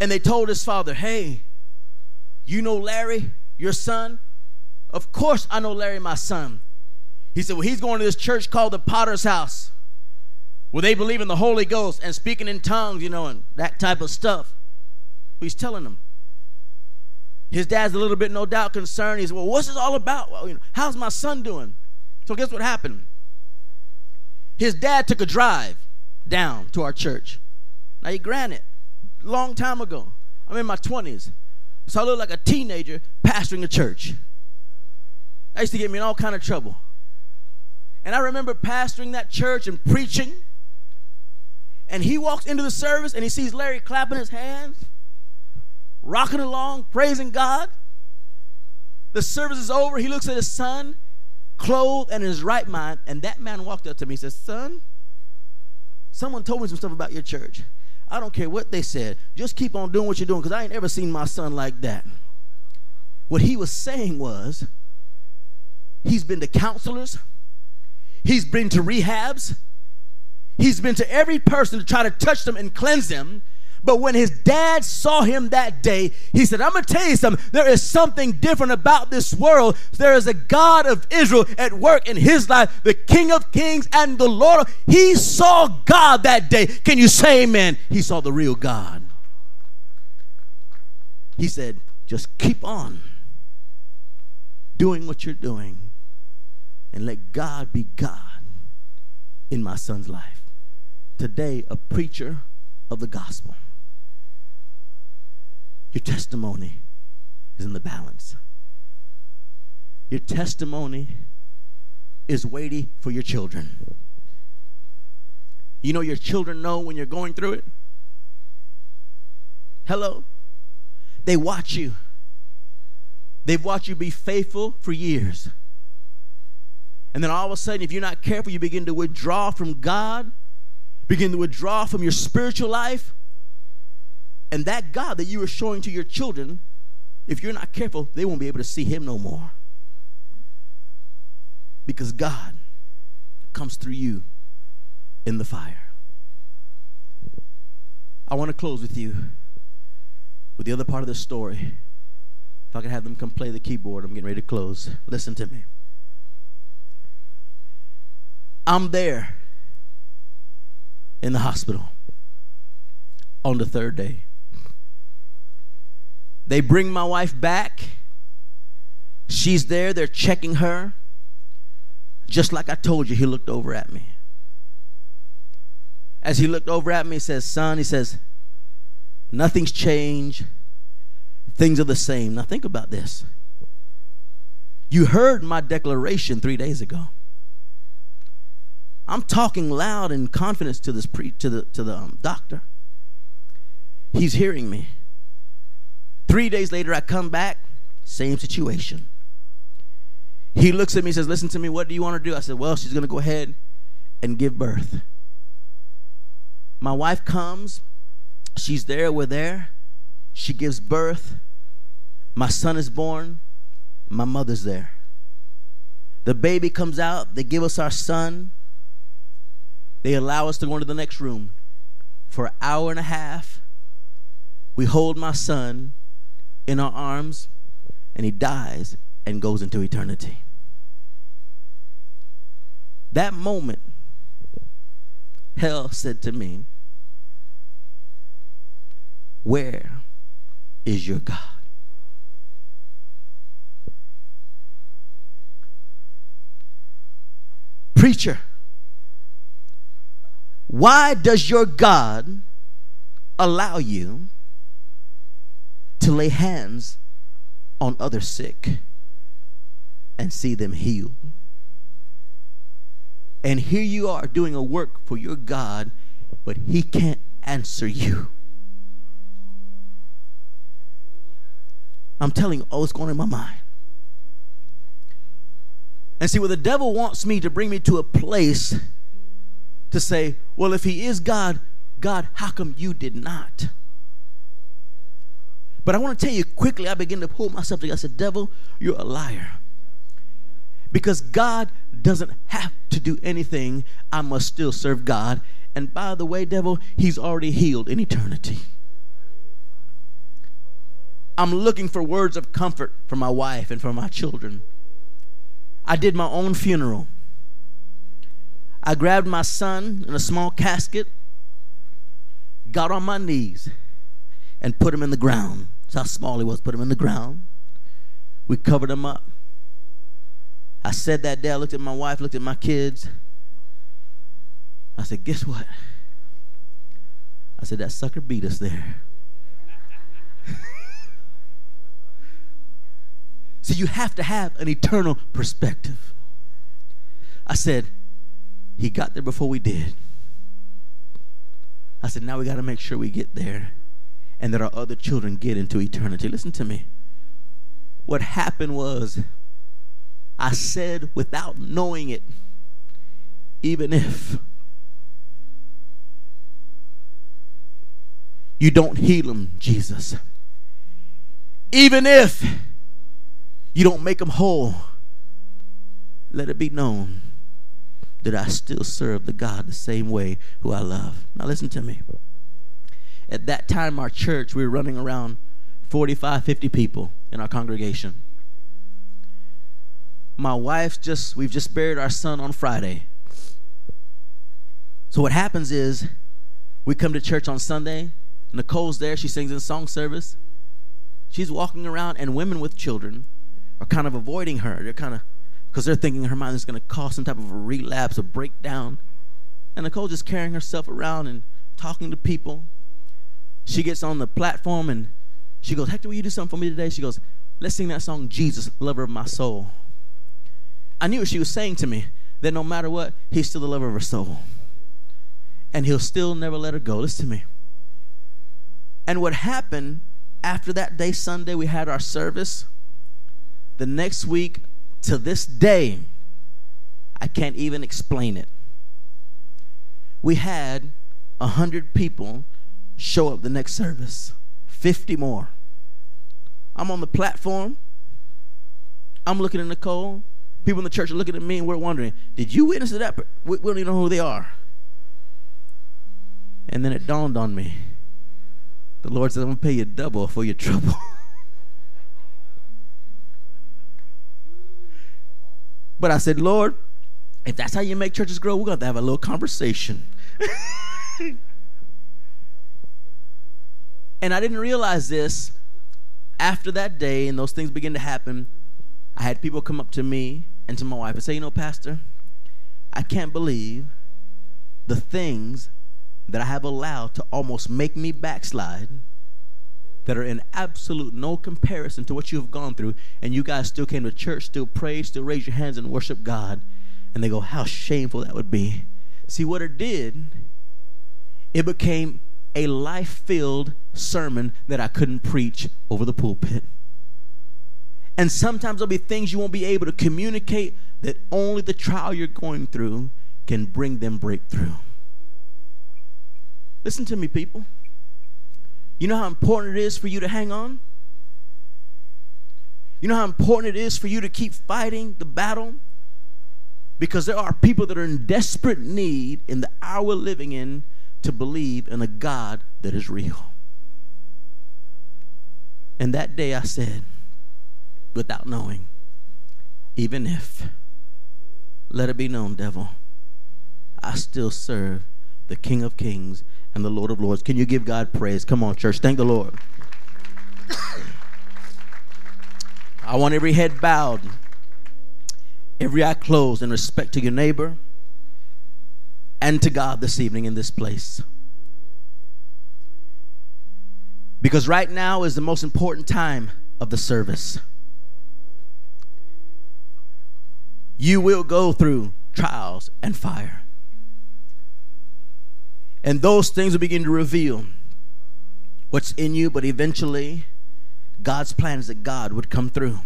And they told his father, Hey, you know Larry, your son? Of course I know Larry, my son. He said, Well, he's going to this church called the Potter's house where they believe in the Holy Ghost and speaking in tongues, you know, and that type of stuff. He's telling them. His dad's a little bit, no doubt, concerned. He said, Well, what's this all about? Well, you know, how's my son doing? So, guess what happened? His dad took a drive down to our church. Now, you granted, long time ago, I'm in my 20s, so I look like a teenager pastoring a church. That used to get me in all kind of trouble. And I remember pastoring that church and preaching. And he walks into the service and he sees Larry clapping his hands, rocking along, praising God. The service is over. He looks at his son, clothed and in his right mind. And that man walked up to me and says, Son, someone told me some stuff about your church. I don't care what they said. Just keep on doing what you're doing because I ain't ever seen my son like that. What he was saying was, he's been to counselors, he's been to rehabs, he's been to every person to try to touch them and cleanse them. But when his dad saw him that day, he said, I'm going to tell you something. There is something different about this world. There is a God of Israel at work in his life, the King of Kings and the Lord. He saw God that day. Can you say amen? He saw the real God. He said, just keep on doing what you're doing and let God be God in my son's life. Today, a preacher of the gospel. Your testimony is in the balance. Your testimony is weighty for your children. You know, your children know when you're going through it. Hello? They watch you. They've watched you be faithful for years. And then all of a sudden, if you're not careful, you begin to withdraw from God, begin to withdraw from your spiritual life. And that God that you are showing to your children, if you're not careful, they won't be able to see Him no more. Because God comes through you in the fire. I want to close with you with the other part of the story. If I could have them come play the keyboard, I'm getting ready to close. Listen to me. I'm there in the hospital on the third day. They bring my wife back. She's there, they're checking her. Just like I told you, he looked over at me. As he looked over at me, he says, Son, he says, nothing's changed. Things are the same. Now think about this. You heard my declaration three days ago. I'm talking loud in confidence to this pre- to the to the um, doctor. He's hearing me. Three days later, I come back, same situation. He looks at me and says, Listen to me, what do you want to do? I said, Well, she's going to go ahead and give birth. My wife comes, she's there, we're there. She gives birth. My son is born, my mother's there. The baby comes out, they give us our son. They allow us to go into the next room. For an hour and a half, we hold my son in our arms, and he dies and goes into eternity. That moment, hell said to me, Where is your God? Preacher, why does your God allow you to lay hands on other sick and see them healed. And here you are doing a work for your God, but He can't answer you. I'm telling you, oh, it's going in my mind. And see, what the devil wants me to bring me to a place to say, well, if he is God, God, how come you did not? But I want to tell you quickly, I begin to pull myself together. I said, Devil, you're a liar. Because God doesn't have to do anything. I must still serve God. And by the way, devil, he's already healed in eternity. I'm looking for words of comfort for my wife and for my children. I did my own funeral. I grabbed my son in a small casket, got on my knees, and put him in the ground. That's how small he was. Put him in the ground. We covered him up. I said that day, I looked at my wife, looked at my kids. I said, Guess what? I said, That sucker beat us there. so you have to have an eternal perspective. I said, He got there before we did. I said, Now we got to make sure we get there and that our other children get into eternity. Listen to me. What happened was, I said without knowing it, even if you don't heal them, Jesus, even if you don't make them whole, let it be known that I still serve the God the same way who I love. Now, listen to me. At that time, our church, we were running around 45, 50 people in our congregation my wife's just we've just buried our son on Friday. So what happens is we come to church on Sunday, Nicole's there, she sings in song service. She's walking around and women with children are kind of avoiding her. They're kind of because they're thinking her mind is going to cause some type of a relapse or breakdown. And Nicole just carrying herself around and talking to people. She gets on the platform and she goes, Hector, will you do something for me today? She goes, Let's sing that song, Jesus, Lover of My Soul. I knew what she was saying to me that no matter what, he's still the lover of her soul. And he'll still never let her go. Listen to me. And what happened after that day, Sunday, we had our service. The next week, to this day, I can't even explain it. We had a hundred people show up the next service, 50 more. I'm on the platform. I'm looking at Nicole people in the church are looking at me and we're wondering, did you witness to that? We, don't even know who they are. And then it dawned on me. The Lord said, I'm going to pay you double for your trouble. but I said, Lord, if that's how you make churches grow, we're going to have, to have a little conversation. and I didn't realize this after that day and those things began to happen. I had people come up to me and to my wife and say, You know, Pastor, I can't believe the things that I have allowed to almost make me backslide that are in absolute no comparison to what you have gone through, and you guys still came to church, still prayed, still raised your hands and worship God. And they go, How shameful that would be. See, what it did, it became a life filled sermon that I couldn't preach over the pulpit. And sometimes there'll be things you won't be able to communicate that only the trial you're going through can bring them breakthrough. Listen to me, people. You know how important it is for you to hang on? You know how important it is for you to keep fighting the battle? Because there are people that are in desperate need in the hour we're living in to believe in a God that is real. And that day I said, without knowing, even if, let it be known, devil, I still serve the King of Kings and the Lord of Lords. Can you give God praise? Come on, church. Thank the Lord. I want every head bowed, every eye closed in respect to your neighbor and to God this evening in this place. Because right now is the most important time of the service. you will go through trials and fire. And those things will begin to reveal what's in you, but eventually, God's plan is that God would come through.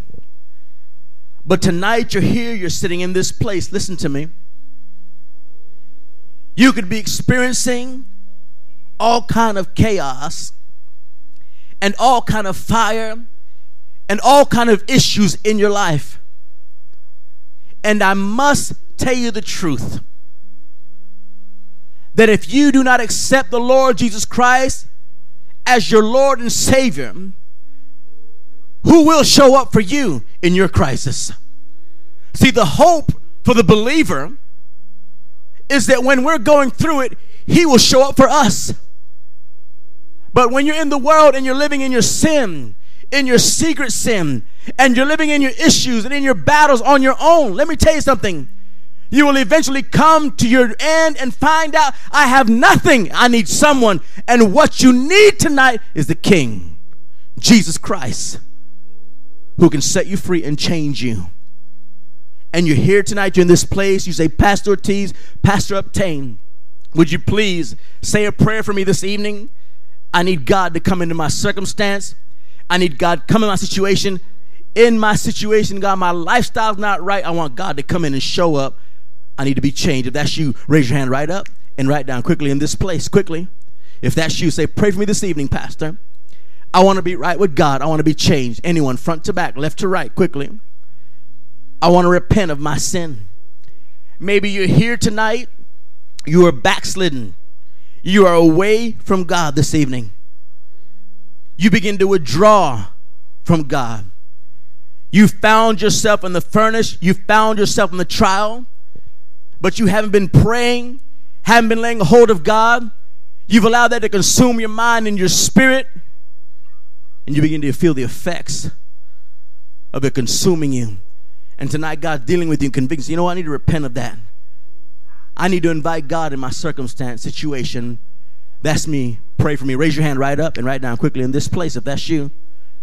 But tonight, you're here, you're sitting in this place. Listen to me. You could be experiencing all kind of chaos and all kind of fire and all kind of issues in your life And I must tell you the truth that if you do not accept the Lord Jesus Christ as your Lord and Savior, who will show up for you in your crisis? See, the hope for the believer is that when we're going through it, He will show up for us. But when you're in the world and you're living in your sin, in your secret sin, and you're living in your issues and in your battles on your own, let me tell you something. You will eventually come to your end and find out I have nothing. I need someone. And what you need tonight is the King, Jesus Christ, who can set you free and change you. And you're here tonight, you're in this place, you say, Pastor Ortiz, Pastor Obtain, would you please say a prayer for me this evening? I need God to come into my circumstance. I need God come in my situation. In my situation, God, my lifestyle's not right. I want God to come in and show up. I need to be changed. If that's you, raise your hand right up and write down quickly in this place, quickly. If that's you, say, pray for me this evening, Pastor. I want to be right with God. I want to be changed. Anyone, front to back, left to right, quickly. I want to repent of my sin. Maybe you're here tonight, you are backslidden. You are away from God this evening. You begin to withdraw from God. You found yourself in the furnace, you found yourself in the trial, but you haven't been praying, haven't been laying hold of God. You've allowed that to consume your mind and your spirit, and you begin to feel the effects of it consuming you. And tonight, God's dealing with you and convicting you. Know? I need to repent of that. I need to invite God in my circumstance, situation. That's me. Pray for me. Raise your hand right up and right down quickly in this place if that's you.